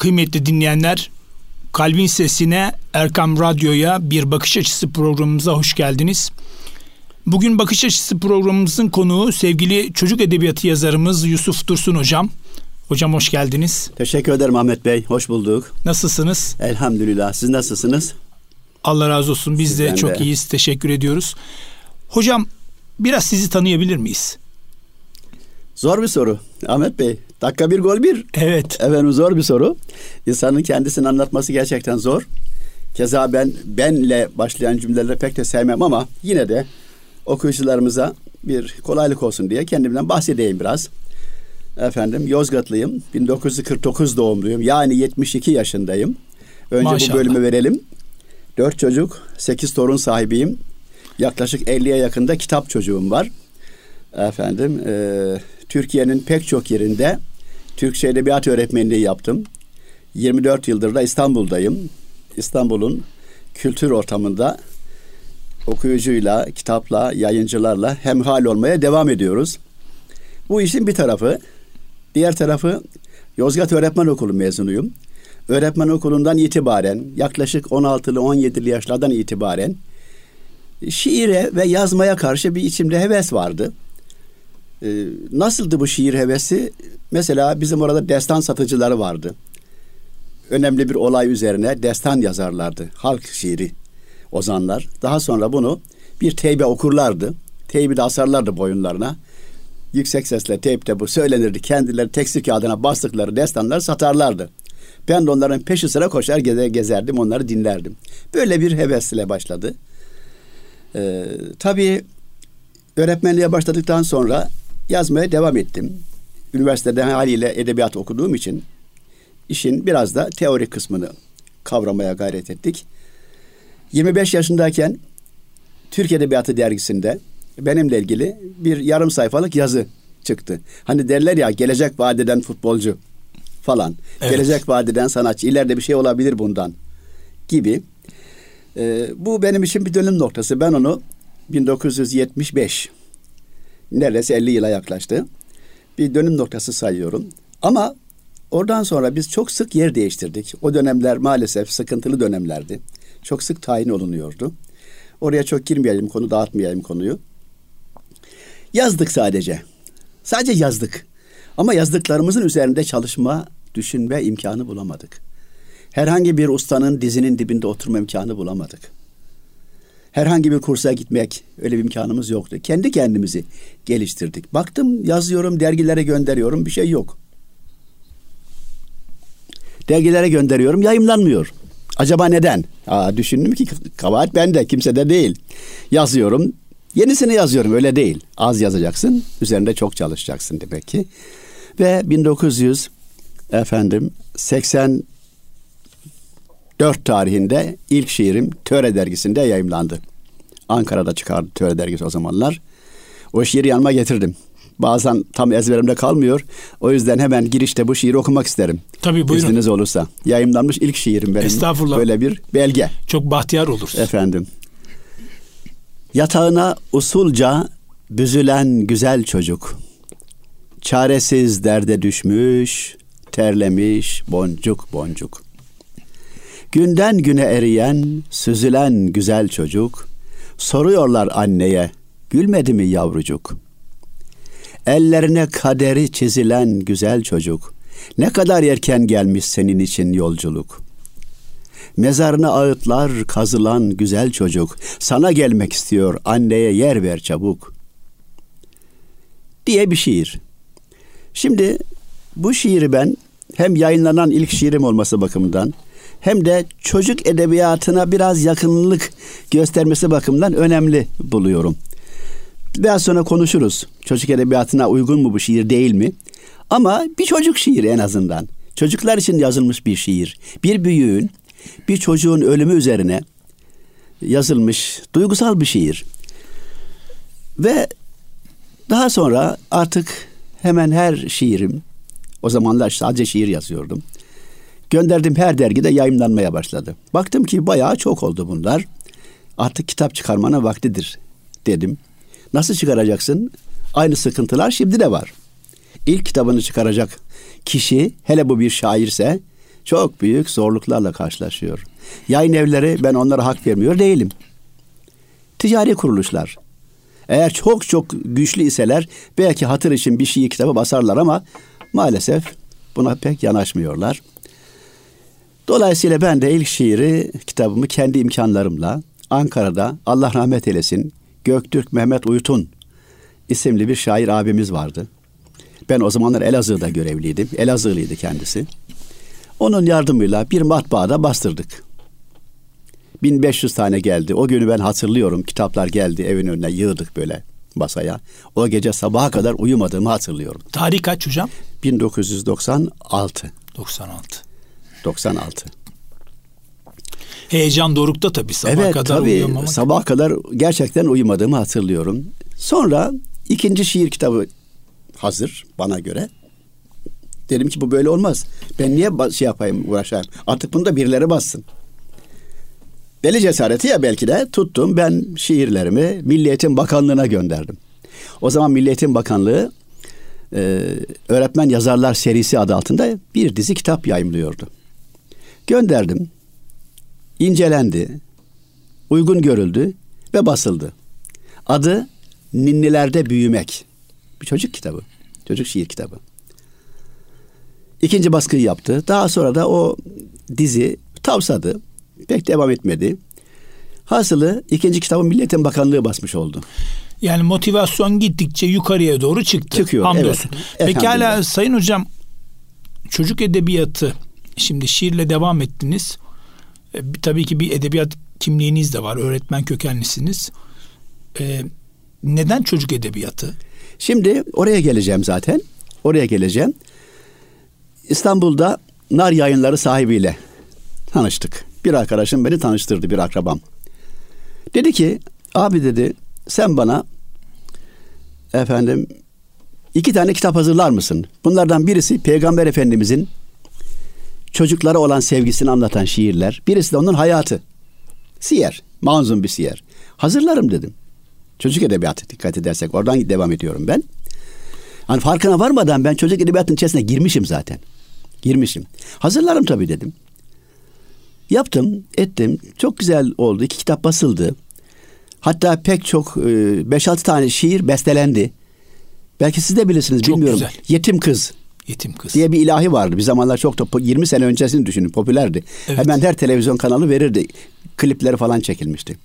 Kıymetli dinleyenler, Kalbin Sesine Erkam Radyo'ya bir bakış açısı programımıza hoş geldiniz. Bugün bakış açısı programımızın konuğu sevgili çocuk edebiyatı yazarımız Yusuf Dursun Hocam. Hocam hoş geldiniz. Teşekkür ederim Ahmet Bey. Hoş bulduk. Nasılsınız? Elhamdülillah. Siz nasılsınız? Allah razı olsun. Biz Sizden de çok de. iyiyiz. Teşekkür ediyoruz. Hocam biraz sizi tanıyabilir miyiz? Zor bir soru Ahmet Bey. Dakika bir gol bir. Evet. Efendim zor bir soru. İnsanın kendisini anlatması gerçekten zor. Keza ben benle başlayan cümleleri pek de sevmem ama yine de okuyucularımıza bir kolaylık olsun diye kendimden bahsedeyim biraz. Efendim Yozgatlıyım. 1949 doğumluyum. Yani 72 yaşındayım. Önce Maşallah. bu bölümü verelim. Dört çocuk, sekiz torun sahibiyim. Yaklaşık 50'ye yakında kitap çocuğum var. Efendim, e, Türkiye'nin pek çok yerinde Türkçe Edebiyat öğretmenliği yaptım. 24 yıldır da İstanbul'dayım. İstanbul'un kültür ortamında okuyucuyla, kitapla, yayıncılarla hemhal olmaya devam ediyoruz. Bu işin bir tarafı. Diğer tarafı Yozgat Öğretmen Okulu mezunuyum. Öğretmen okulundan itibaren yaklaşık 16'lı 17'li yaşlardan itibaren şiire ve yazmaya karşı bir içimde heves vardı. Ee, nasıldı bu şiir hevesi? Mesela bizim orada destan satıcıları vardı. Önemli bir olay üzerine destan yazarlardı. Halk şiiri ozanlar. Daha sonra bunu bir teybe okurlardı. Teybi de asarlardı boyunlarına. Yüksek sesle teypte bu söylenirdi. Kendileri tekstil kağıdına bastıkları destanları satarlardı. Ben de onların peşi sıra koşar gezer, gezerdim, onları dinlerdim. Böyle bir hevesle başladı. Ee, tabii öğretmenliğe başladıktan sonra yazmaya devam ettim. Üniversitede haliyle edebiyat okuduğum için işin biraz da teori kısmını kavramaya gayret ettik. 25 yaşındayken Türk Edebiyatı dergisinde benimle ilgili bir yarım sayfalık yazı çıktı. Hani derler ya gelecek vadeden futbolcu falan. Evet. Gelecek vadeden sanatçı. ileride bir şey olabilir bundan gibi. Ee, bu benim için bir dönüm noktası. Ben onu 1975 neredeyse 50 yıla yaklaştı. Bir dönüm noktası sayıyorum. Ama oradan sonra biz çok sık yer değiştirdik. O dönemler maalesef sıkıntılı dönemlerdi. Çok sık tayin olunuyordu. Oraya çok girmeyelim, konu dağıtmayalım konuyu. Yazdık sadece. Sadece yazdık. Ama yazdıklarımızın üzerinde çalışma, düşünme imkanı bulamadık. Herhangi bir ustanın dizinin dibinde oturma imkanı bulamadık. Herhangi bir kursa gitmek öyle bir imkanımız yoktu. Kendi kendimizi geliştirdik. Baktım yazıyorum, dergilere gönderiyorum, bir şey yok. Dergilere gönderiyorum, yayımlanmıyor. Acaba neden? Aa, düşündüm ki kabahat bende, kimse de değil. Yazıyorum, yenisini yazıyorum, öyle değil. Az yazacaksın, üzerinde çok çalışacaksın demek ki. Ve 1900 efendim 84 tarihinde ilk şiirim Töre dergisinde yayımlandı. Ankara'da çıkardı Töre dergisi o zamanlar. O şiiri yanıma getirdim. Bazen tam ezberimde kalmıyor. O yüzden hemen girişte bu şiiri okumak isterim. Tabii buyurun. İzniniz olursa. Yayımlanmış ilk şiirim benim. Estağfurullah. Böyle bir belge. Çok bahtiyar olur. Efendim. Yatağına usulca büzülen güzel çocuk. Çaresiz derde düşmüş, terlemiş boncuk boncuk. Günden güne eriyen, süzülen güzel çocuk, soruyorlar anneye, gülmedi mi yavrucuk? Ellerine kaderi çizilen güzel çocuk, ne kadar erken gelmiş senin için yolculuk. Mezarına ağıtlar kazılan güzel çocuk, sana gelmek istiyor, anneye yer ver çabuk. Diye bir şiir. Şimdi bu şiiri ben hem yayınlanan ilk şiirim olması bakımından hem de çocuk edebiyatına biraz yakınlık göstermesi bakımından önemli buluyorum. Biraz sonra konuşuruz. Çocuk edebiyatına uygun mu bu şiir değil mi? Ama bir çocuk şiiri en azından. Çocuklar için yazılmış bir şiir. Bir büyüğün, bir çocuğun ölümü üzerine yazılmış duygusal bir şiir. Ve daha sonra artık hemen her şiirim o zamanlar sadece şiir yazıyordum. Gönderdim her dergide yayınlanmaya başladı. Baktım ki bayağı çok oldu bunlar. Artık kitap çıkarmana vaktidir dedim. Nasıl çıkaracaksın? Aynı sıkıntılar şimdi de var. İlk kitabını çıkaracak kişi hele bu bir şairse çok büyük zorluklarla karşılaşıyor. Yayın evleri ben onlara hak vermiyor değilim. Ticari kuruluşlar. Eğer çok çok güçlü iseler belki hatır için bir şiir kitabı basarlar ama maalesef buna pek yanaşmıyorlar. Dolayısıyla ben de ilk şiiri kitabımı kendi imkanlarımla Ankara'da Allah rahmet eylesin Göktürk Mehmet Uyutun isimli bir şair abimiz vardı. Ben o zamanlar Elazığ'da görevliydim. Elazığlıydı kendisi. Onun yardımıyla bir matbaada bastırdık. 1500 tane geldi. O günü ben hatırlıyorum. Kitaplar geldi evin önüne yığdık böyle masaya. O gece sabaha kadar uyumadığımı hatırlıyorum. Tarih kaç hocam? 1996. 96. 96. Heyecan dorukta tabii sabah evet, kadar tabii, uyuyamamak. Sabah kadar gerçekten uyumadığımı hatırlıyorum. Sonra ikinci şiir kitabı hazır bana göre. Dedim ki bu böyle olmaz. Ben niye şey yapayım uğraşayım. Artık bunu da birileri bassın. Deli cesareti ya belki de tuttum. Ben şiirlerimi Milli Eğitim Bakanlığı'na gönderdim. O zaman Milli Eğitim Bakanlığı e, Öğretmen Yazarlar serisi adı altında bir dizi kitap yayımlıyordu. Gönderdim. İncelendi. Uygun görüldü ve basıldı. Adı Ninnilerde Büyümek. Bir çocuk kitabı. Çocuk şiir kitabı. İkinci baskıyı yaptı. Daha sonra da o dizi tavsadı. Pek devam etmedi. Hasılı ikinci kitabı Milletin Bakanlığı basmış oldu. Yani motivasyon gittikçe yukarıya doğru çıktı. Çıkıyor. Hamdolsun. Evet. Pekala Sayın Hocam çocuk edebiyatı şimdi şiirle devam ettiniz. E, tabii ki bir edebiyat kimliğiniz de var. Öğretmen kökenlisiniz. E, neden çocuk edebiyatı? Şimdi oraya geleceğim zaten. Oraya geleceğim. İstanbul'da Nar Yayınları sahibiyle tanıştık. Bir arkadaşım beni tanıştırdı bir akrabam. Dedi ki abi dedi sen bana efendim iki tane kitap hazırlar mısın? Bunlardan birisi Peygamber Efendimizin çocuklara olan sevgisini anlatan şiirler. Birisi de onun hayatı. Siyer. Manzum bir siyer. Hazırlarım dedim. Çocuk edebiyatı dikkat edersek oradan devam ediyorum ben. Hani farkına varmadan ben çocuk edebiyatının içerisine girmişim zaten. Girmişim. Hazırlarım tabii dedim. Yaptım, ettim. Çok güzel oldu. İki kitap basıldı. Hatta pek çok 5-6 tane şiir bestelendi. Belki siz de bilirsiniz çok bilmiyorum. Güzel. Yetim Kız. Yetim Kız. Diye bir ilahi vardı. Bir zamanlar çok da 20 sene öncesini düşünün popülerdi. Evet. Hemen her televizyon kanalı verirdi. Klipleri falan çekilmişti.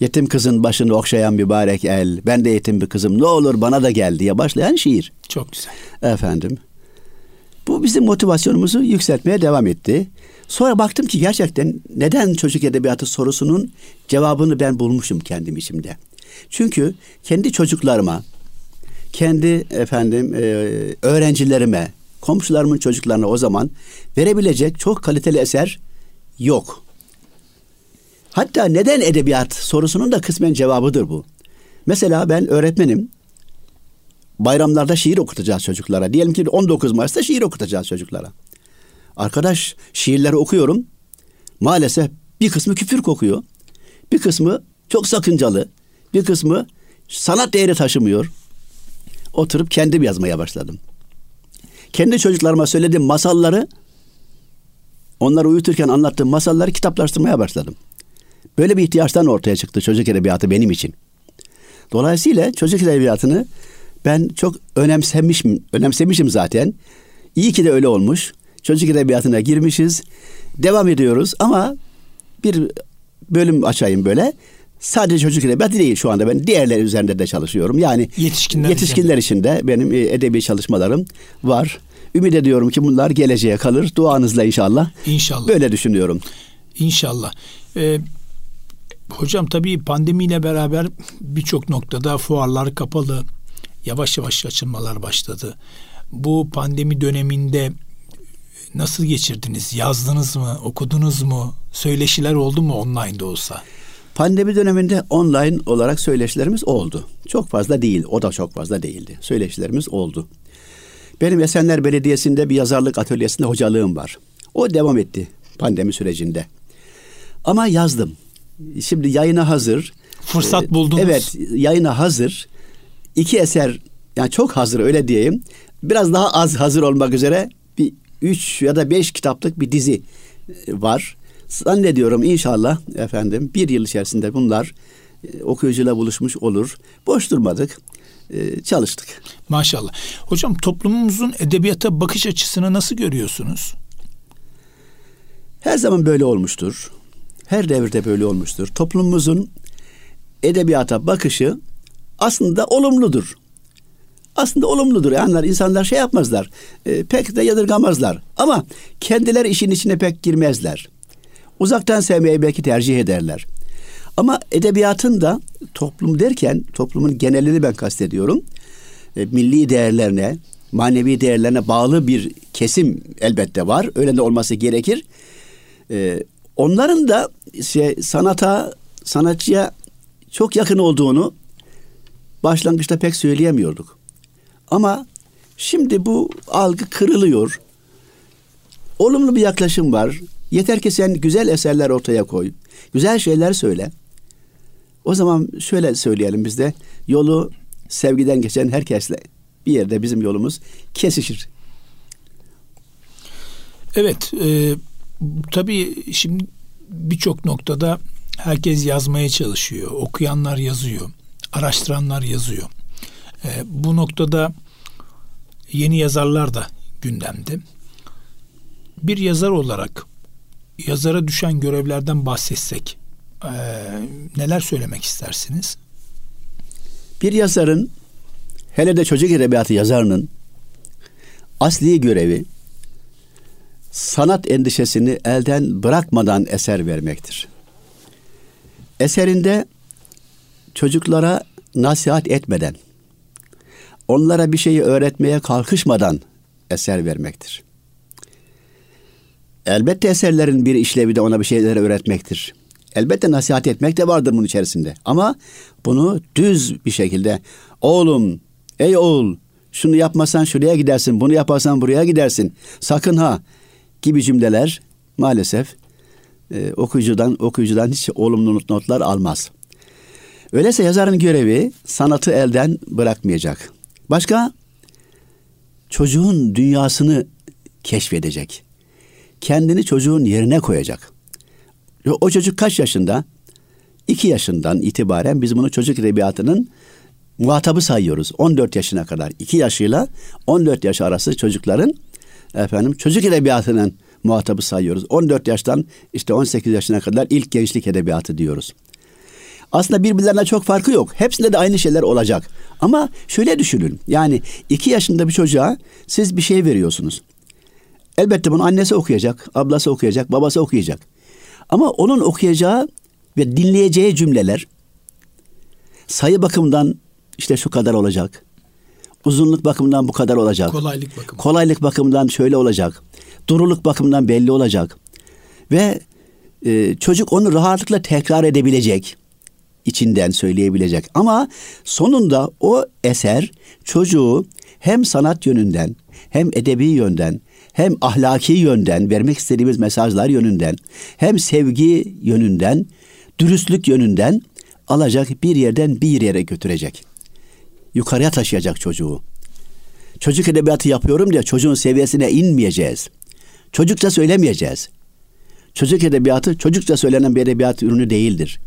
Yetim kızın başını okşayan mübarek el. Ben de yetim bir kızım. Ne olur bana da gel diye başlayan şiir. Çok güzel. Efendim. Bu bizim motivasyonumuzu yükseltmeye devam etti. Sonra baktım ki gerçekten neden çocuk edebiyatı sorusunun cevabını ben bulmuşum kendim içimde. Çünkü kendi çocuklarıma, kendi efendim e, öğrencilerime, komşularımın çocuklarına o zaman verebilecek çok kaliteli eser yok. Hatta neden edebiyat sorusunun da kısmen cevabıdır bu. Mesela ben öğretmenim. Bayramlarda şiir okutacağız çocuklara. Diyelim ki 19 Mayıs'ta şiir okutacağız çocuklara. Arkadaş şiirleri okuyorum. Maalesef bir kısmı küfür kokuyor. Bir kısmı çok sakıncalı. Bir kısmı sanat değeri taşımıyor. Oturup kendim yazmaya başladım. Kendi çocuklarıma söylediğim masalları onları uyuturken anlattığım masalları kitaplaştırmaya başladım. Böyle bir ihtiyaçtan ortaya çıktı çocuk edebiyatı benim için. Dolayısıyla çocuk edebiyatını ben çok önemsemişim, önemsemişim zaten. İyi ki de öyle olmuş. Çocuk edebiyatına girmişiz. Devam ediyoruz ama bir bölüm açayım böyle. Sadece çocuk edebiyatı değil şu anda ben diğerler üzerinde de çalışıyorum. Yani yetişkinler, yetişkinler için de benim edebi çalışmalarım var. Ümit ediyorum ki bunlar geleceğe kalır. Duanızla inşallah. İnşallah. Böyle düşünüyorum. İnşallah. Ee, hocam tabii pandemiyle beraber birçok noktada fuarlar kapalı. Yavaş yavaş açılmalar başladı. Bu pandemi döneminde nasıl geçirdiniz? Yazdınız mı? Okudunuz mu? Söyleşiler oldu mu online'da olsa? Pandemi döneminde online olarak söyleşilerimiz oldu. Çok fazla değil, o da çok fazla değildi. Söyleşilerimiz oldu. Benim Esenler Belediyesi'nde bir yazarlık atölyesinde hocalığım var. O devam etti pandemi sürecinde. Ama yazdım. Şimdi yayına hazır. Fırsat buldunuz. Evet, yayına hazır. İki eser, yani çok hazır öyle diyeyim. Biraz daha az hazır olmak üzere bir üç ya da beş kitaplık bir dizi e, var. Zannediyorum inşallah efendim bir yıl içerisinde bunlar e, okuyucuyla buluşmuş olur. Boş durmadık. E, çalıştık. Maşallah. Hocam toplumumuzun edebiyata bakış açısını nasıl görüyorsunuz? Her zaman böyle olmuştur. Her devirde böyle olmuştur. Toplumumuzun edebiyata bakışı aslında olumludur. Aslında olumludur. Yani insanlar şey yapmazlar. E, pek de yadırgamazlar. Ama kendileri işin içine pek girmezler. Uzaktan sevmeyi belki tercih ederler. Ama edebiyatın da toplum derken toplumun genelini ben kastediyorum. E, milli değerlerine, manevi değerlerine bağlı bir kesim elbette var. Öyle de olması gerekir. E, onların da şey, sanata, sanatçıya çok yakın olduğunu başlangıçta pek söyleyemiyorduk. Ama şimdi bu algı kırılıyor. Olumlu bir yaklaşım var. Yeter ki sen güzel eserler ortaya koy. Güzel şeyler söyle. O zaman şöyle söyleyelim biz de yolu sevgiden geçen herkesle bir yerde bizim yolumuz kesişir. Evet, e, tabii şimdi birçok noktada herkes yazmaya çalışıyor. Okuyanlar yazıyor, araştıranlar yazıyor. E, bu noktada yeni yazarlar da gündemde. Bir yazar olarak yazara düşen görevlerden bahsetsek e, neler söylemek istersiniz? Bir yazarın hele de çocuk edebiyatı yazarının asli görevi sanat endişesini elden bırakmadan eser vermektir. Eserinde çocuklara nasihat etmeden, onlara bir şeyi öğretmeye kalkışmadan eser vermektir. Elbette eserlerin bir işlevi de ona bir şeyler öğretmektir. Elbette nasihat etmek de vardır bunun içerisinde. Ama bunu düz bir şekilde oğlum, ey oğul şunu yapmasan şuraya gidersin, bunu yaparsan buraya gidersin. Sakın ha gibi cümleler maalesef e, okuyucudan okuyucudan hiç olumlu notlar almaz. Öyleyse yazarın görevi sanatı elden bırakmayacak. Başka çocuğun dünyasını keşfedecek. Kendini çocuğun yerine koyacak. O çocuk kaç yaşında? İki yaşından itibaren biz bunu çocuk edebiyatının muhatabı sayıyoruz. 14 yaşına kadar. iki yaşıyla 14 yaş arası çocukların efendim çocuk edebiyatının muhatabı sayıyoruz. 14 yaştan işte 18 yaşına kadar ilk gençlik edebiyatı diyoruz. Aslında birbirlerine çok farkı yok. Hepsinde de aynı şeyler olacak. Ama şöyle düşünün. Yani iki yaşında bir çocuğa siz bir şey veriyorsunuz. Elbette bunu annesi okuyacak, ablası okuyacak, babası okuyacak. Ama onun okuyacağı ve dinleyeceği cümleler sayı bakımından işte şu kadar olacak. Uzunluk bakımından bu kadar olacak. Kolaylık bakımından. Kolaylık bakımından şöyle olacak. Duruluk bakımından belli olacak. Ve e, çocuk onu rahatlıkla tekrar edebilecek. içinden söyleyebilecek. Ama sonunda o eser çocuğu hem sanat yönünden hem edebi yönden hem ahlaki yönden vermek istediğimiz mesajlar yönünden hem sevgi yönünden dürüstlük yönünden alacak bir yerden bir yere götürecek. Yukarıya taşıyacak çocuğu. Çocuk edebiyatı yapıyorum diye çocuğun seviyesine inmeyeceğiz. Çocukça söylemeyeceğiz. Çocuk edebiyatı çocukça söylenen bir edebiyat ürünü değildir.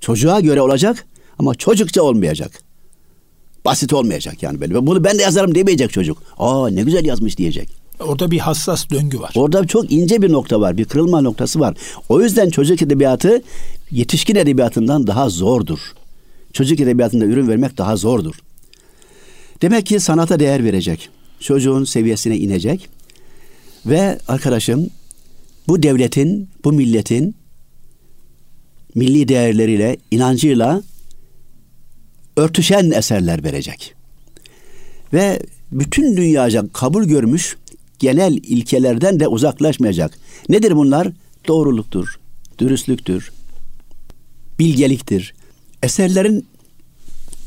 Çocuğa göre olacak ama çocukça olmayacak. Basit olmayacak yani böyle. Bunu ben de yazarım demeyecek çocuk. Aa ne güzel yazmış diyecek. Orada bir hassas döngü var. Orada çok ince bir nokta var. Bir kırılma noktası var. O yüzden çocuk edebiyatı yetişkin edebiyatından daha zordur. Çocuk edebiyatında ürün vermek daha zordur. Demek ki sanata değer verecek. Çocuğun seviyesine inecek. Ve arkadaşım bu devletin, bu milletin milli değerleriyle, inancıyla örtüşen eserler verecek. Ve bütün dünyaca kabul görmüş genel ilkelerden de uzaklaşmayacak. Nedir bunlar? Doğruluktur, dürüstlüktür, bilgeliktir. Eserlerin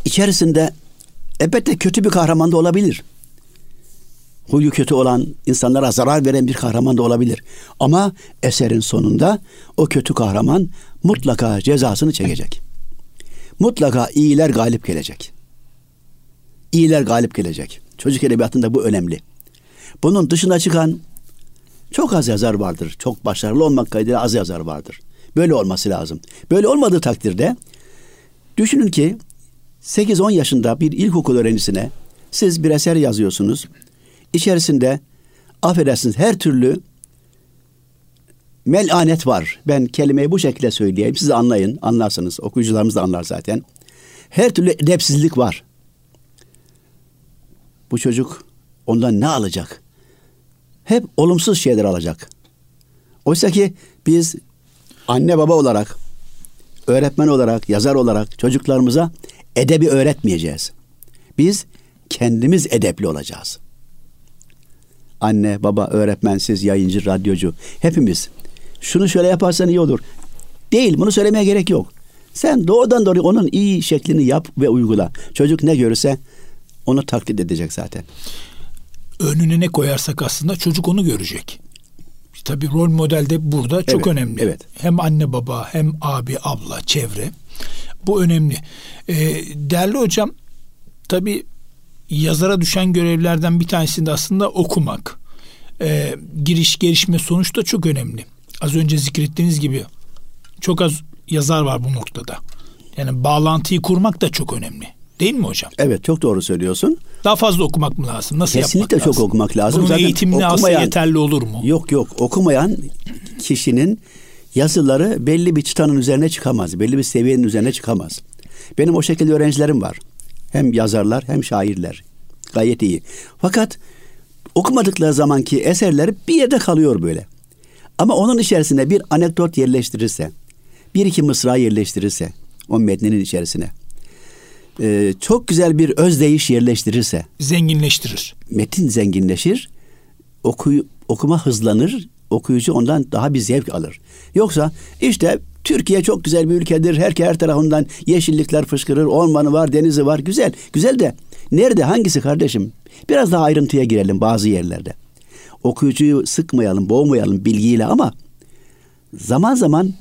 içerisinde elbette kötü bir kahraman da olabilir. Huyu kötü olan, insanlara zarar veren bir kahraman da olabilir. Ama eserin sonunda o kötü kahraman mutlaka cezasını çekecek. Mutlaka iyiler galip gelecek. İyiler galip gelecek. Çocuk edebiyatında bu önemli. Bunun dışına çıkan çok az yazar vardır. Çok başarılı olmak kaydıyla az yazar vardır. Böyle olması lazım. Böyle olmadığı takdirde düşünün ki 8-10 yaşında bir ilkokul öğrencisine siz bir eser yazıyorsunuz. İçerisinde affedersiniz her türlü melanet var. Ben kelimeyi bu şekilde söyleyeyim. Siz anlayın, anlarsınız. Okuyucularımız da anlar zaten. Her türlü edepsizlik var. Bu çocuk ondan ne alacak? Hep olumsuz şeyler alacak. Oysa ki biz anne baba olarak, öğretmen olarak, yazar olarak çocuklarımıza edebi öğretmeyeceğiz. Biz kendimiz edepli olacağız. Anne, baba, öğretmen, siz yayıncı, radyocu hepimiz şunu şöyle yaparsan iyi olur. Değil, bunu söylemeye gerek yok. Sen doğrudan doğruya onun iyi şeklini yap ve uygula. Çocuk ne görürse onu taklit edecek zaten. Önüne ne koyarsak aslında çocuk onu görecek. Tabii rol model de burada çok evet, önemli. Evet. Hem anne baba hem abi abla çevre. Bu önemli. Ee, değerli hocam tabii yazara düşen görevlerden bir tanesi de aslında okumak. Ee, giriş gelişme sonuç da çok önemli. Az önce zikrettiğiniz gibi çok az yazar var bu noktada. Yani bağlantıyı kurmak da çok önemli. Değil mi hocam? Evet çok doğru söylüyorsun. Daha fazla okumak mı lazım? Nasıl Kesinlikle yapmak çok okumak lazım. Bunun Zaten eğitimini okumayan, yeterli olur mu? Yok yok okumayan kişinin yazıları belli bir çıtanın üzerine çıkamaz. Belli bir seviyenin üzerine çıkamaz. Benim o şekilde öğrencilerim var. Hem yazarlar hem şairler. Gayet iyi. Fakat okumadıkları zamanki eserleri bir yerde kalıyor böyle. Ama onun içerisine bir anekdot yerleştirirse, bir iki mısra yerleştirirse o metninin içerisine, e, çok güzel bir özdeyiş yerleştirirse, zenginleştirir. Metin zenginleşir, okuy, okuma hızlanır, okuyucu ondan daha bir zevk alır. Yoksa işte Türkiye çok güzel bir ülkedir. Her her tarafından yeşillikler fışkırır, ormanı var, denizi var. Güzel, güzel de nerede, hangisi kardeşim? Biraz daha ayrıntıya girelim bazı yerlerde okuyucuyu sıkmayalım, boğmayalım bilgiyle ama zaman zaman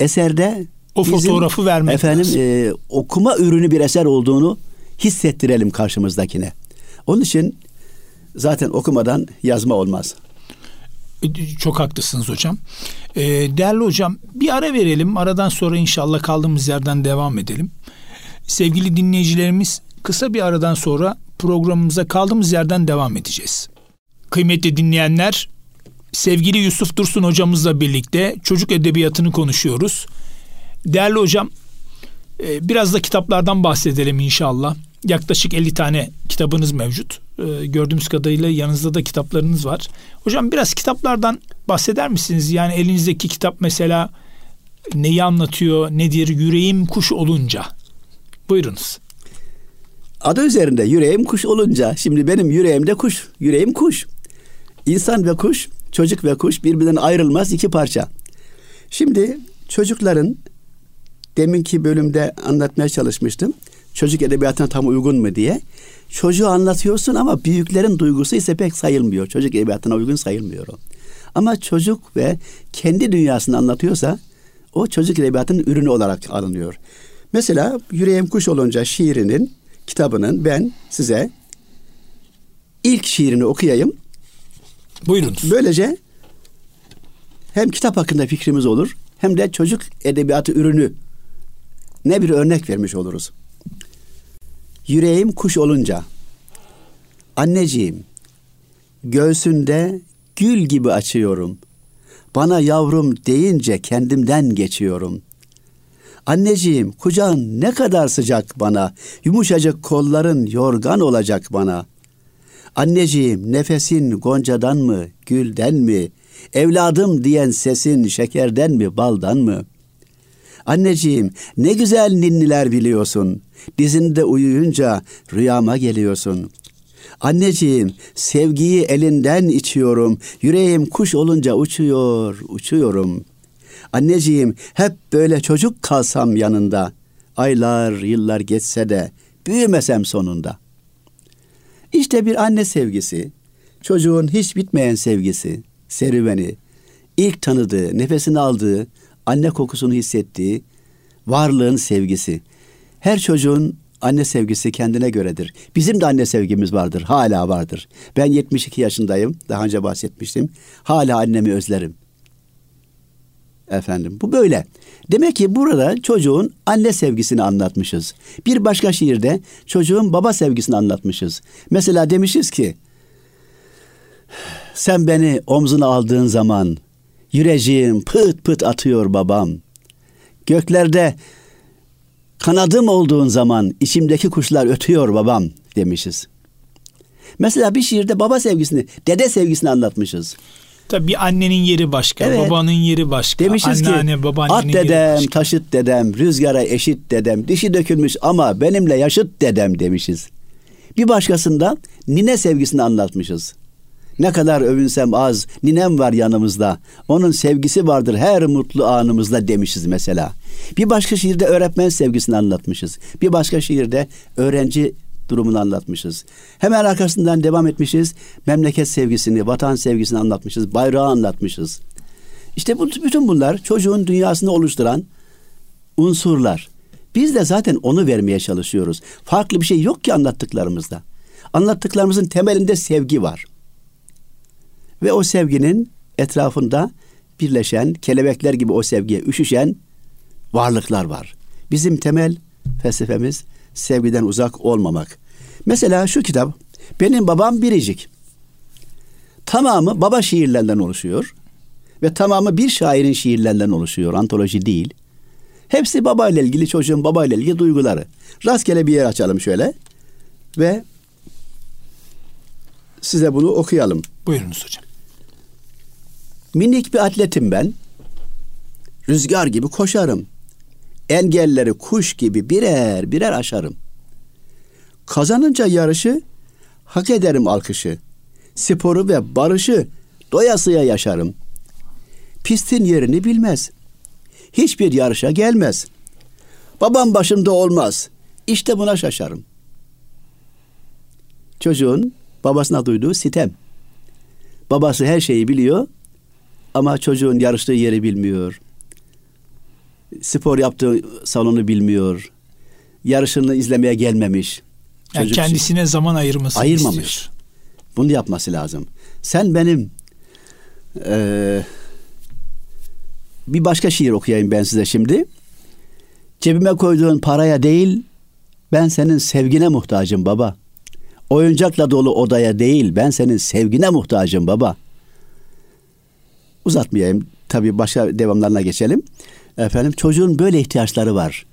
eserde o fotoğrafı vermek efendim e, okuma ürünü bir eser olduğunu hissettirelim karşımızdakine. Onun için zaten okumadan yazma olmaz. E, çok haklısınız hocam. Ee, değerli hocam bir ara verelim. Aradan sonra inşallah kaldığımız yerden devam edelim. Sevgili dinleyicilerimiz kısa bir aradan sonra programımıza kaldığımız yerden devam edeceğiz. Kıymetli dinleyenler, sevgili Yusuf Dursun hocamızla birlikte çocuk edebiyatını konuşuyoruz. Değerli hocam, e, biraz da kitaplardan bahsedelim inşallah. Yaklaşık 50 tane kitabınız mevcut. E, gördüğümüz kadarıyla yanınızda da kitaplarınız var. Hocam biraz kitaplardan bahseder misiniz? Yani elinizdeki kitap mesela neyi anlatıyor, nedir? Yüreğim kuş olunca. Buyurunuz. Adı üzerinde yüreğim kuş olunca şimdi benim yüreğimde kuş, yüreğim kuş. İnsan ve kuş, çocuk ve kuş birbirinden ayrılmaz iki parça. Şimdi çocukların deminki bölümde anlatmaya çalışmıştım. Çocuk edebiyatına tam uygun mu diye. Çocuğu anlatıyorsun ama büyüklerin duygusu ise pek sayılmıyor. Çocuk edebiyatına uygun sayılmıyor o. Ama çocuk ve kendi dünyasını anlatıyorsa o çocuk edebiyatının ürünü olarak alınıyor. Mesela Yüreğim Kuş Olunca şiirinin, kitabının ben size ilk şiirini okuyayım. Buyurunuz. Böylece hem kitap hakkında fikrimiz olur hem de çocuk edebiyatı ürünü ne bir örnek vermiş oluruz. Yüreğim kuş olunca anneciğim göğsünde gül gibi açıyorum. Bana yavrum deyince kendimden geçiyorum. Anneciğim kucağın ne kadar sıcak bana, yumuşacık kolların yorgan olacak bana. Anneciğim nefesin goncadan mı, gülden mi? Evladım diyen sesin şekerden mi, baldan mı? Anneciğim ne güzel ninniler biliyorsun. Dizinde uyuyunca rüyama geliyorsun. Anneciğim sevgiyi elinden içiyorum. Yüreğim kuş olunca uçuyor, uçuyorum. Anneciğim hep böyle çocuk kalsam yanında. Aylar, yıllar geçse de büyümesem sonunda. İşte bir anne sevgisi, çocuğun hiç bitmeyen sevgisi, serüveni, ilk tanıdığı, nefesini aldığı, anne kokusunu hissettiği, varlığın sevgisi. Her çocuğun anne sevgisi kendine göredir. Bizim de anne sevgimiz vardır, hala vardır. Ben 72 yaşındayım, daha önce bahsetmiştim. Hala annemi özlerim. Efendim bu böyle. Demek ki burada çocuğun anne sevgisini anlatmışız. Bir başka şiirde çocuğun baba sevgisini anlatmışız. Mesela demişiz ki sen beni omzuna aldığın zaman yüreğim pıt pıt atıyor babam. Göklerde kanadım olduğun zaman içimdeki kuşlar ötüyor babam demişiz. Mesela bir şiirde baba sevgisini, dede sevgisini anlatmışız. Tabii bir annenin yeri başka, evet. babanın yeri başka. Demişiz Anneanne, ki at dedem, taşıt dedem, rüzgara eşit dedem, dişi dökülmüş ama benimle yaşıt dedem demişiz. Bir başkasında nine sevgisini anlatmışız. Ne kadar övünsem az, ninem var yanımızda. Onun sevgisi vardır her mutlu anımızda demişiz mesela. Bir başka şiirde öğretmen sevgisini anlatmışız. Bir başka şiirde öğrenci durumunu anlatmışız. Hemen arkasından devam etmişiz. Memleket sevgisini, vatan sevgisini anlatmışız. Bayrağı anlatmışız. İşte bu, bütün bunlar çocuğun dünyasını oluşturan unsurlar. Biz de zaten onu vermeye çalışıyoruz. Farklı bir şey yok ki anlattıklarımızda. Anlattıklarımızın temelinde sevgi var. Ve o sevginin etrafında birleşen, kelebekler gibi o sevgiye üşüşen varlıklar var. Bizim temel felsefemiz sevgiden uzak olmamak. Mesela şu kitap, benim babam biricik. Tamamı baba şiirlerinden oluşuyor ve tamamı bir şairin şiirlerinden oluşuyor, antoloji değil. Hepsi babayla ilgili, çocuğun babayla ilgili duyguları. Rastgele bir yer açalım şöyle ve size bunu okuyalım. Buyurunuz hocam. Minik bir atletim ben. Rüzgar gibi koşarım. Engelleri kuş gibi birer birer aşarım. Kazanınca yarışı hak ederim alkışı. Sporu ve barışı doyasıya yaşarım. Pistin yerini bilmez. Hiçbir yarışa gelmez. Babam başımda olmaz. İşte buna şaşarım. Çocuğun babasına duyduğu sitem. Babası her şeyi biliyor ama çocuğun yarıştığı yeri bilmiyor. Spor yaptığı salonu bilmiyor. Yarışını izlemeye gelmemiş. Yani Çocuk kendisine zaman ayırması ayırmamış. Istiyor. Bunu yapması lazım. Sen benim e, bir başka şiir okuyayım ben size şimdi. Cebime koyduğun paraya değil, ben senin sevgine muhtacım baba. Oyuncakla dolu odaya değil, ben senin sevgine muhtacım baba. Uzatmayayım. Tabii başka devamlarına geçelim. Efendim çocuğun böyle ihtiyaçları var.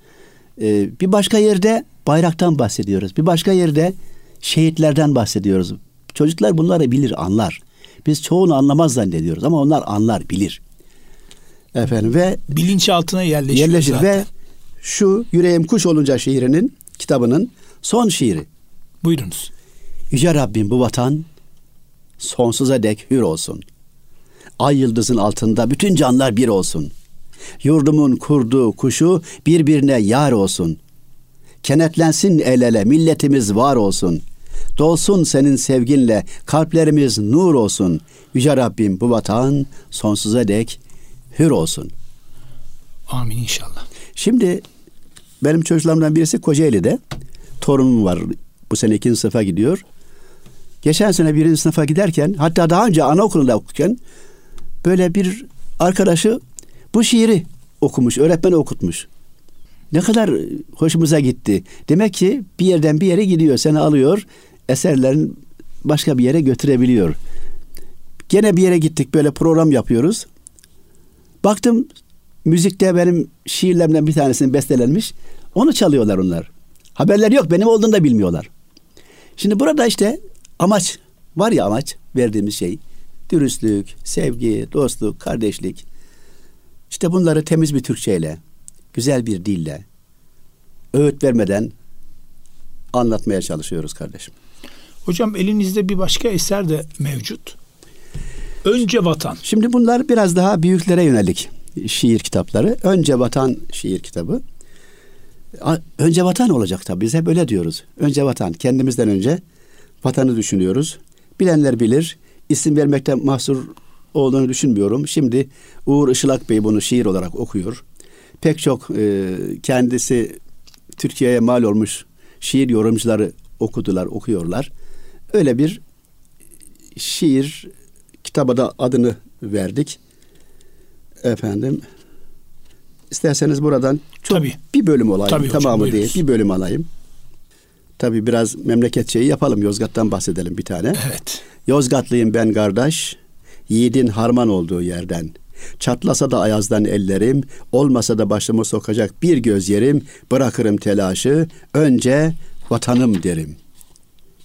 Ee, bir başka yerde bayraktan bahsediyoruz. Bir başka yerde şehitlerden bahsediyoruz. Çocuklar bunları bilir, anlar. Biz çoğunu anlamaz zannediyoruz ama onlar anlar, bilir. Efendim ve bilinçaltına yerleşiyor yerleşir zaten. ve şu Yüreğim Kuş Olunca şiirinin kitabının son şiiri. Buyurunuz. Yüce Rabbim bu vatan sonsuza dek hür olsun. Ay yıldızın altında bütün canlar bir olsun. Yurdumun kurduğu kuşu birbirine yar olsun. Kenetlensin el ele milletimiz var olsun. Dolsun senin sevginle kalplerimiz nur olsun. Yüce Rabbim bu vatan sonsuza dek hür olsun. Amin inşallah. Şimdi benim çocuklarımdan birisi Kocaeli'de. Torunum var. Bu sene ikinci sınıfa gidiyor. Geçen sene birinci sınıfa giderken hatta daha önce anaokulunda okurken böyle bir arkadaşı bu şiiri okumuş, öğretmen okutmuş. Ne kadar hoşumuza gitti. Demek ki bir yerden bir yere gidiyor, seni alıyor, eserlerin başka bir yere götürebiliyor. Gene bir yere gittik, böyle program yapıyoruz. Baktım müzikte benim şiirlerimden bir tanesini bestelenmiş. Onu çalıyorlar onlar. Haberleri yok, benim olduğunu da bilmiyorlar. Şimdi burada işte amaç, var ya amaç verdiğimiz şey. Dürüstlük, sevgi, dostluk, kardeşlik. İşte bunları temiz bir Türkçeyle, güzel bir dille, öğüt vermeden anlatmaya çalışıyoruz kardeşim. Hocam elinizde bir başka eser de mevcut. Önce Vatan. Şimdi bunlar biraz daha büyüklere yönelik şiir kitapları. Önce Vatan şiir kitabı. Önce vatan olacak tabii. Biz hep öyle diyoruz. Önce vatan. Kendimizden önce vatanı düşünüyoruz. Bilenler bilir. İsim vermekte mahsur olduğunu düşünmüyorum. Şimdi Uğur Işılak Bey bunu şiir olarak okuyor. Pek çok e, kendisi Türkiye'ye mal olmuş şiir yorumcuları okudular, okuyorlar. Öyle bir şiir kitaba da adını verdik. Efendim isterseniz buradan çok Tabii. bir bölüm olayım. Tabii hocam, Tamamı buyurunuz. değil, bir bölüm alayım. Tabii biraz memleket şeyi yapalım. Yozgat'tan bahsedelim bir tane. Evet. Yozgatlıyım ben kardeş, yiğidin harman olduğu yerden. Çatlasa da ayazdan ellerim, olmasa da başımı sokacak bir göz yerim, bırakırım telaşı, önce vatanım derim.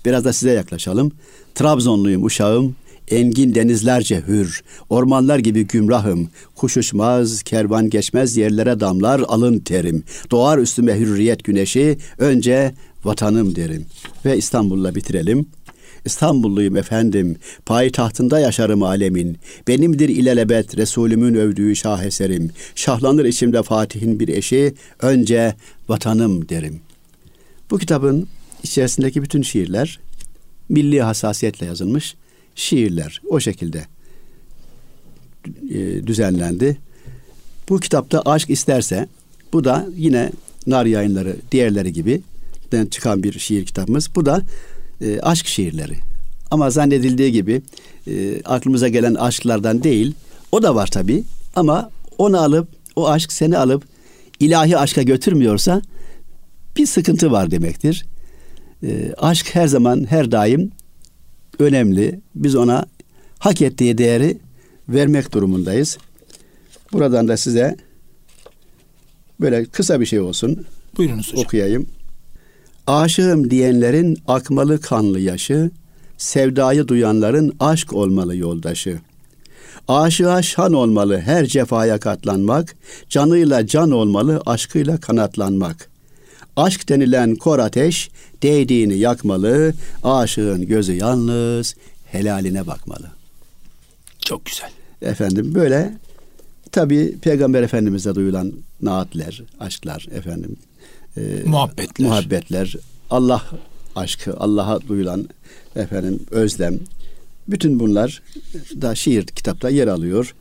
Biraz da size yaklaşalım. Trabzonluyum uşağım, engin denizlerce hür, ormanlar gibi gümrahım, kuş uçmaz, kervan geçmez yerlere damlar alın terim. Doğar üstüme hürriyet güneşi, önce vatanım derim. Ve İstanbul'la bitirelim. İstanbulluyum efendim, payitahtında yaşarım alemin. Benimdir ilelebet Resulümün övdüğü şaheserim. Şahlanır içimde Fatih'in bir eşi, önce vatanım derim. Bu kitabın içerisindeki bütün şiirler milli hassasiyetle yazılmış şiirler. O şekilde e, düzenlendi. Bu kitapta aşk isterse bu da yine nar yayınları diğerleri gibi çıkan bir şiir kitabımız. Bu da e, aşk şiirleri. Ama zannedildiği gibi e, aklımıza gelen aşklardan değil. O da var tabii ama onu alıp o aşk seni alıp ilahi aşka götürmüyorsa bir sıkıntı var demektir. E, aşk her zaman her daim önemli. Biz ona hak ettiği değeri vermek durumundayız. Buradan da size böyle kısa bir şey olsun Buyurunuz hocam. okuyayım. Aşığım diyenlerin akmalı kanlı yaşı, sevdayı duyanların aşk olmalı yoldaşı. Aşığa şan olmalı her cefaya katlanmak, canıyla can olmalı aşkıyla kanatlanmak. Aşk denilen kor ateş değdiğini yakmalı, aşığın gözü yalnız helaline bakmalı. Çok güzel. Efendim böyle tabi Peygamber Efendimiz'e duyulan naatler, aşklar efendim. E, Muhabbetler. Muhabbetler, Allah aşkı, Allah'a duyulan efendim özlem. Bütün bunlar da şiir kitapta yer alıyor.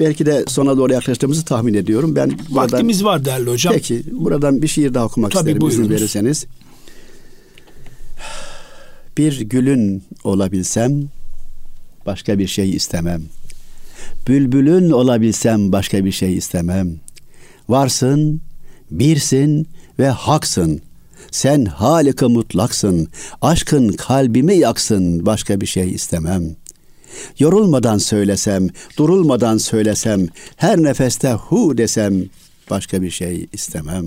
Belki de sona doğru yaklaştığımızı tahmin ediyorum. Ben buradan, Vaktimiz var değerli hocam. Peki buradan bir şiir daha okumak Tabii, isterim izin buyurunuz. verirseniz. Bir gülün olabilsem başka bir şey istemem. Bülbülün olabilsem başka bir şey istemem. Varsın, birsin ve haksın. Sen halika mutlaksın. Aşkın kalbimi yaksın. Başka bir şey istemem. Yorulmadan söylesem, durulmadan söylesem, her nefeste hu desem başka bir şey istemem.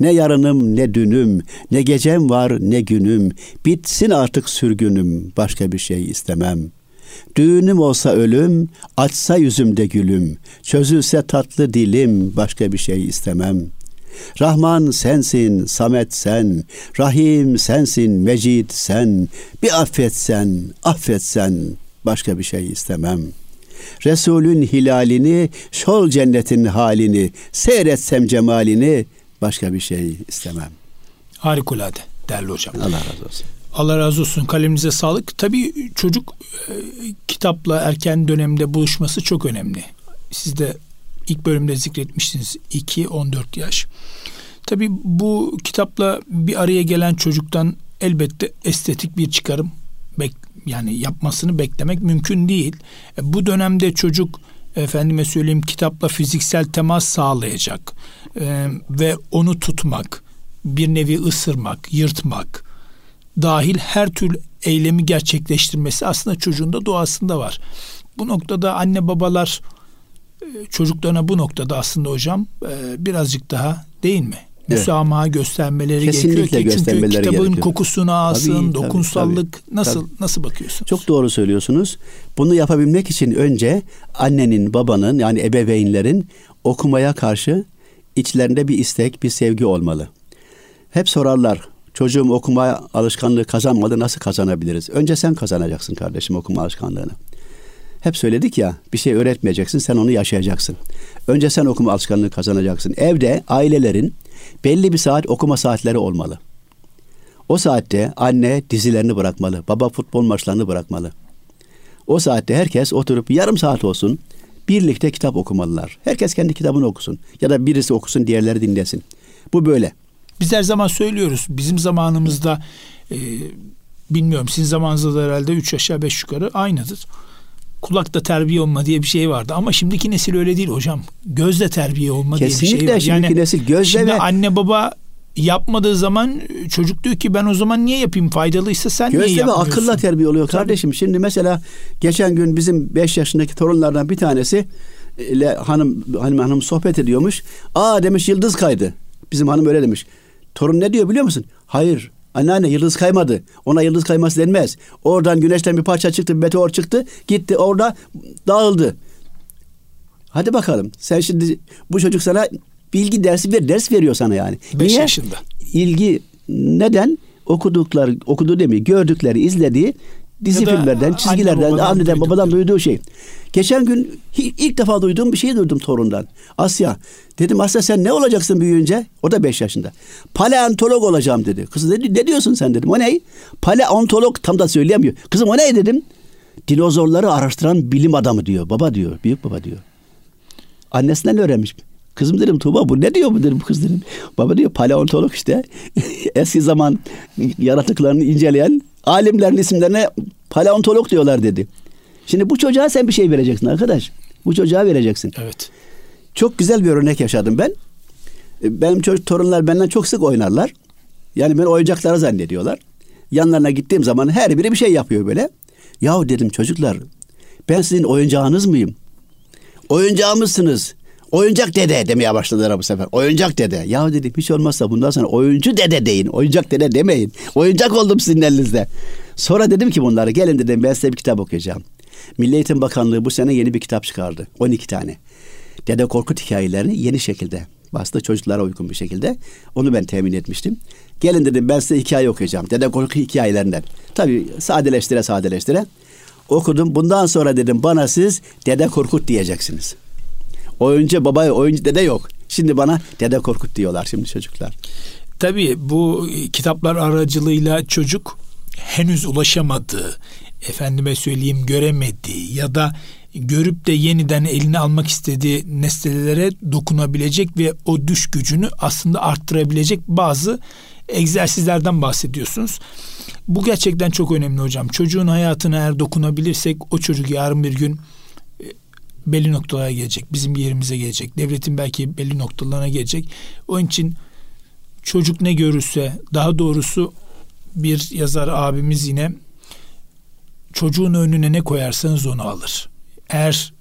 Ne yarınım ne dünüm, ne gecem var ne günüm, bitsin artık sürgünüm, başka bir şey istemem. Düğünüm olsa ölüm, açsa yüzümde gülüm, çözülse tatlı dilim, başka bir şey istemem. Rahman sensin, Samet sen, Rahim sensin, Mecid sen, bir affetsen, affetsen, başka bir şey istemem. Resulün hilalini, şol cennetin halini, seyretsem cemalini, başka bir şey istemem. Harikulade değerli hocam. Allah razı olsun. Allah razı olsun. Kaleminize sağlık. Tabii çocuk e, kitapla erken dönemde buluşması çok önemli. Siz de ilk bölümde zikretmiştiniz. 2-14 yaş. Tabii bu kitapla bir araya gelen çocuktan elbette estetik bir çıkarım bek yani yapmasını beklemek mümkün değil. E, bu dönemde çocuk efendime söyleyeyim kitapla fiziksel temas sağlayacak e, ve onu tutmak, bir nevi ısırmak, yırtmak dahil her tür eylemi gerçekleştirmesi aslında çocuğun da doğasında var. Bu noktada anne babalar çocuklarına bu noktada aslında hocam e, birazcık daha değil mi? Evet. Müsamaha göstermeleri Kesinlikle gerekiyor ki çünkü göstermeleri kitabın gerekiyor. kokusunu alsın, Tabii, tabii, dokunsallık tabii, nasıl tabii. nasıl bakıyorsunuz? Çok doğru söylüyorsunuz. Bunu yapabilmek için önce annenin, babanın yani ebeveynlerin okumaya karşı içlerinde bir istek, bir sevgi olmalı. Hep sorarlar. Çocuğum okuma alışkanlığı kazanmadı nasıl kazanabiliriz? Önce sen kazanacaksın kardeşim okuma alışkanlığını. Hep söyledik ya bir şey öğretmeyeceksin sen onu yaşayacaksın. Önce sen okuma alışkanlığı kazanacaksın. Evde ailelerin belli bir saat okuma saatleri olmalı. O saatte anne dizilerini bırakmalı. Baba futbol maçlarını bırakmalı. O saatte herkes oturup yarım saat olsun birlikte kitap okumalılar. Herkes kendi kitabını okusun. Ya da birisi okusun diğerleri dinlesin. Bu böyle. Biz her zaman söylüyoruz. Bizim zamanımızda e, bilmiyorum sizin zamanınızda da herhalde 3 aşağı 5 yukarı aynıdır. Kulakta terbiye olma diye bir şey vardı ama şimdiki nesil öyle değil hocam. Gözle terbiye olma Kesinlikle diye bir şey var. şimdiki Yani nesil gözle şimdi ve anne baba yapmadığı zaman çocuk diyor ki ben o zaman niye yapayım faydalıysa sen niye gözle ve yapmıyorsun? akılla terbiye oluyor kardeşim. Şimdi mesela geçen gün bizim 5 yaşındaki torunlardan bir tanesi ile hanım hanım hanım sohbet ediyormuş. Aa demiş yıldız kaydı. Bizim hanım öyle demiş. Torun ne diyor biliyor musun? Hayır. Anneanne yıldız kaymadı. Ona yıldız kayması denmez. Oradan güneşten bir parça çıktı, bir meteor çıktı. Gitti orada dağıldı. Hadi bakalım. Sen şimdi bu çocuk sana bilgi dersi bir ders veriyor sana yani. 5 Niye? yaşında. ilgi neden okudukları okudu demiyor gördükleri izlediği dizi Ya filmlerden anne çizgilerden babadan anneden babadan duyduğu şey. Geçen gün ilk defa duyduğum bir şey duydum torundan. Asya dedim Asya sen ne olacaksın büyüyünce? O da 5 yaşında. Paleontolog olacağım dedi. Kız dedi ne diyorsun sen dedim. O ne? Paleontolog tam da söyleyemiyor. Kızım o ne dedim. Dinozorları araştıran bilim adamı diyor. Baba diyor. Büyük baba diyor. Annesinden öğrenmiş. Kızım dedim Tuğba bu ne diyor bu dedim kız dedim. Baba diyor paleontolog işte. Eski zaman yaratıklarını inceleyen alimlerin isimlerine paleontolog diyorlar dedi. Şimdi bu çocuğa sen bir şey vereceksin arkadaş. Bu çocuğa vereceksin. Evet. Çok güzel bir örnek yaşadım ben. Benim çocuk torunlar benden çok sık oynarlar. Yani ben oyuncakları zannediyorlar. Yanlarına gittiğim zaman her biri bir şey yapıyor böyle. Yahu dedim çocuklar ben sizin oyuncağınız mıyım? Oyuncağımızsınız. Oyuncak dede demeye başladılar bu sefer. Oyuncak dede. Ya dedim hiç olmazsa bundan sonra oyuncu dede deyin. Oyuncak dede demeyin. Oyuncak oldum sizin elinizde. Sonra dedim ki bunlara gelin dedim ben size bir kitap okuyacağım. Milli Eğitim Bakanlığı bu sene yeni bir kitap çıkardı. 12 tane. Dede Korkut hikayelerini yeni şekilde bastı çocuklara uygun bir şekilde. Onu ben temin etmiştim. Gelin dedim ben size hikaye okuyacağım. Dede Korkut hikayelerinden. Tabii sadeleştire sadeleştire. Okudum. Bundan sonra dedim bana siz Dede Korkut diyeceksiniz. Oyuncu baba oyuncu dede yok. Şimdi bana Dede Korkut diyorlar şimdi çocuklar. Tabii bu kitaplar aracılığıyla çocuk henüz ulaşamadığı, efendime söyleyeyim göremediği ya da görüp de yeniden eline almak istediği nesnelere dokunabilecek ve o düş gücünü aslında arttırabilecek bazı egzersizlerden bahsediyorsunuz. Bu gerçekten çok önemli hocam. Çocuğun hayatına eğer dokunabilirsek o çocuk yarın bir gün belli noktalara gelecek. Bizim yerimize gelecek. Devletin belki belli noktalarına gelecek. Onun için çocuk ne görürse daha doğrusu bir yazar abimiz yine çocuğun önüne ne koyarsanız onu alır. Eğer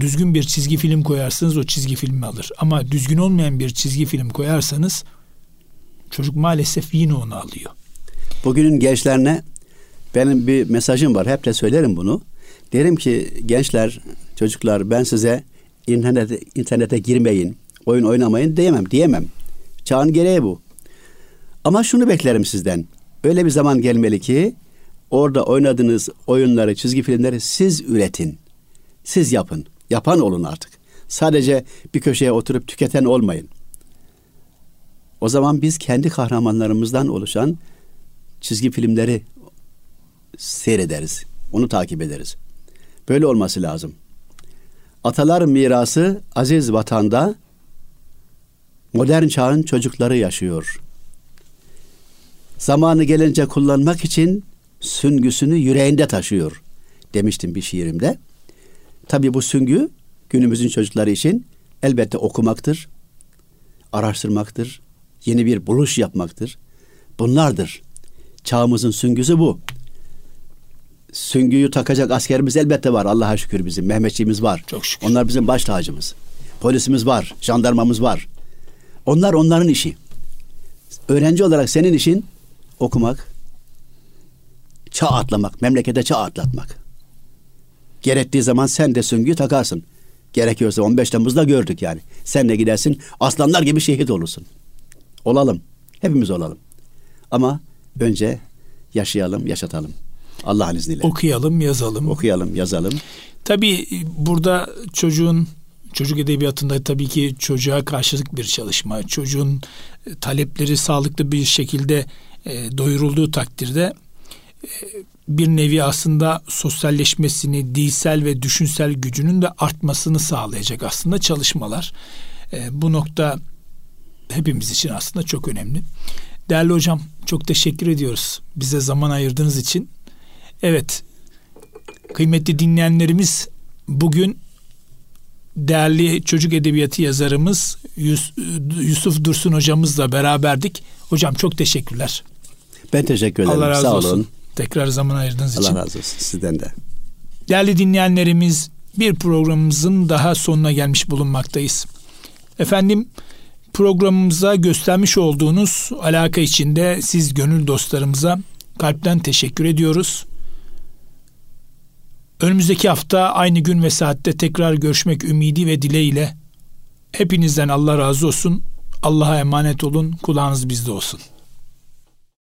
düzgün bir çizgi film koyarsanız o çizgi filmi alır. Ama düzgün olmayan bir çizgi film koyarsanız çocuk maalesef yine onu alıyor. Bugünün gençlerine benim bir mesajım var. Hep de söylerim bunu. Derim ki gençler, çocuklar ben size internete, internete girmeyin, oyun oynamayın diyemem, diyemem. Çağın gereği bu. Ama şunu beklerim sizden. Öyle bir zaman gelmeli ki orada oynadığınız oyunları, çizgi filmleri siz üretin. Siz yapın. Yapan olun artık. Sadece bir köşeye oturup tüketen olmayın. O zaman biz kendi kahramanlarımızdan oluşan çizgi filmleri seyrederiz. Onu takip ederiz. Böyle olması lazım. Atalar mirası aziz vatanda modern çağın çocukları yaşıyor. Zamanı gelince kullanmak için süngüsünü yüreğinde taşıyor demiştim bir şiirimde. Tabii bu süngü günümüzün çocukları için elbette okumaktır, araştırmaktır, yeni bir buluş yapmaktır. Bunlardır. Çağımızın süngüsü bu. Süngüyü takacak askerimiz elbette var. Allah'a şükür bizim. Mehmetçiğimiz var. Çok şükür. Onlar bizim baş tacımız. Polisimiz var. Jandarmamız var. Onlar onların işi. Öğrenci olarak senin işin okumak, çağ atlamak, memlekete çağ atlatmak. Gerektiği zaman sen de süngüyü takarsın. Gerekiyorsa 15 Temmuz'da gördük yani. Sen de gidersin aslanlar gibi şehit olursun. Olalım. Hepimiz olalım. Ama önce yaşayalım, yaşatalım. Allah'ın izniyle. Okuyalım, yazalım. Okuyalım, yazalım. Tabii burada çocuğun çocuk edebiyatında tabii ki çocuğa karşılık bir çalışma. Çocuğun e, talepleri sağlıklı bir şekilde e, doyurulduğu takdirde e, bir nevi aslında sosyalleşmesini, dilsel ve düşünsel gücünün de artmasını sağlayacak aslında çalışmalar. E, bu nokta hepimiz için aslında çok önemli. Değerli hocam çok teşekkür ediyoruz bize zaman ayırdığınız için. Evet kıymetli dinleyenlerimiz bugün değerli çocuk edebiyatı yazarımız Yus Yusuf Dursun hocamızla beraberdik. Hocam çok teşekkürler. Ben teşekkür ederim. Allah razı Sağ olsun. olun. Tekrar zaman ayırdığınız Allah için. razı olsun sizden de. Değerli dinleyenlerimiz bir programımızın daha sonuna gelmiş bulunmaktayız. Efendim programımıza göstermiş olduğunuz alaka içinde siz gönül dostlarımıza kalpten teşekkür ediyoruz. Önümüzdeki hafta aynı gün ve saatte tekrar görüşmek ümidi ve dileğiyle hepinizden Allah razı olsun. Allah'a emanet olun. Kulağınız bizde olsun.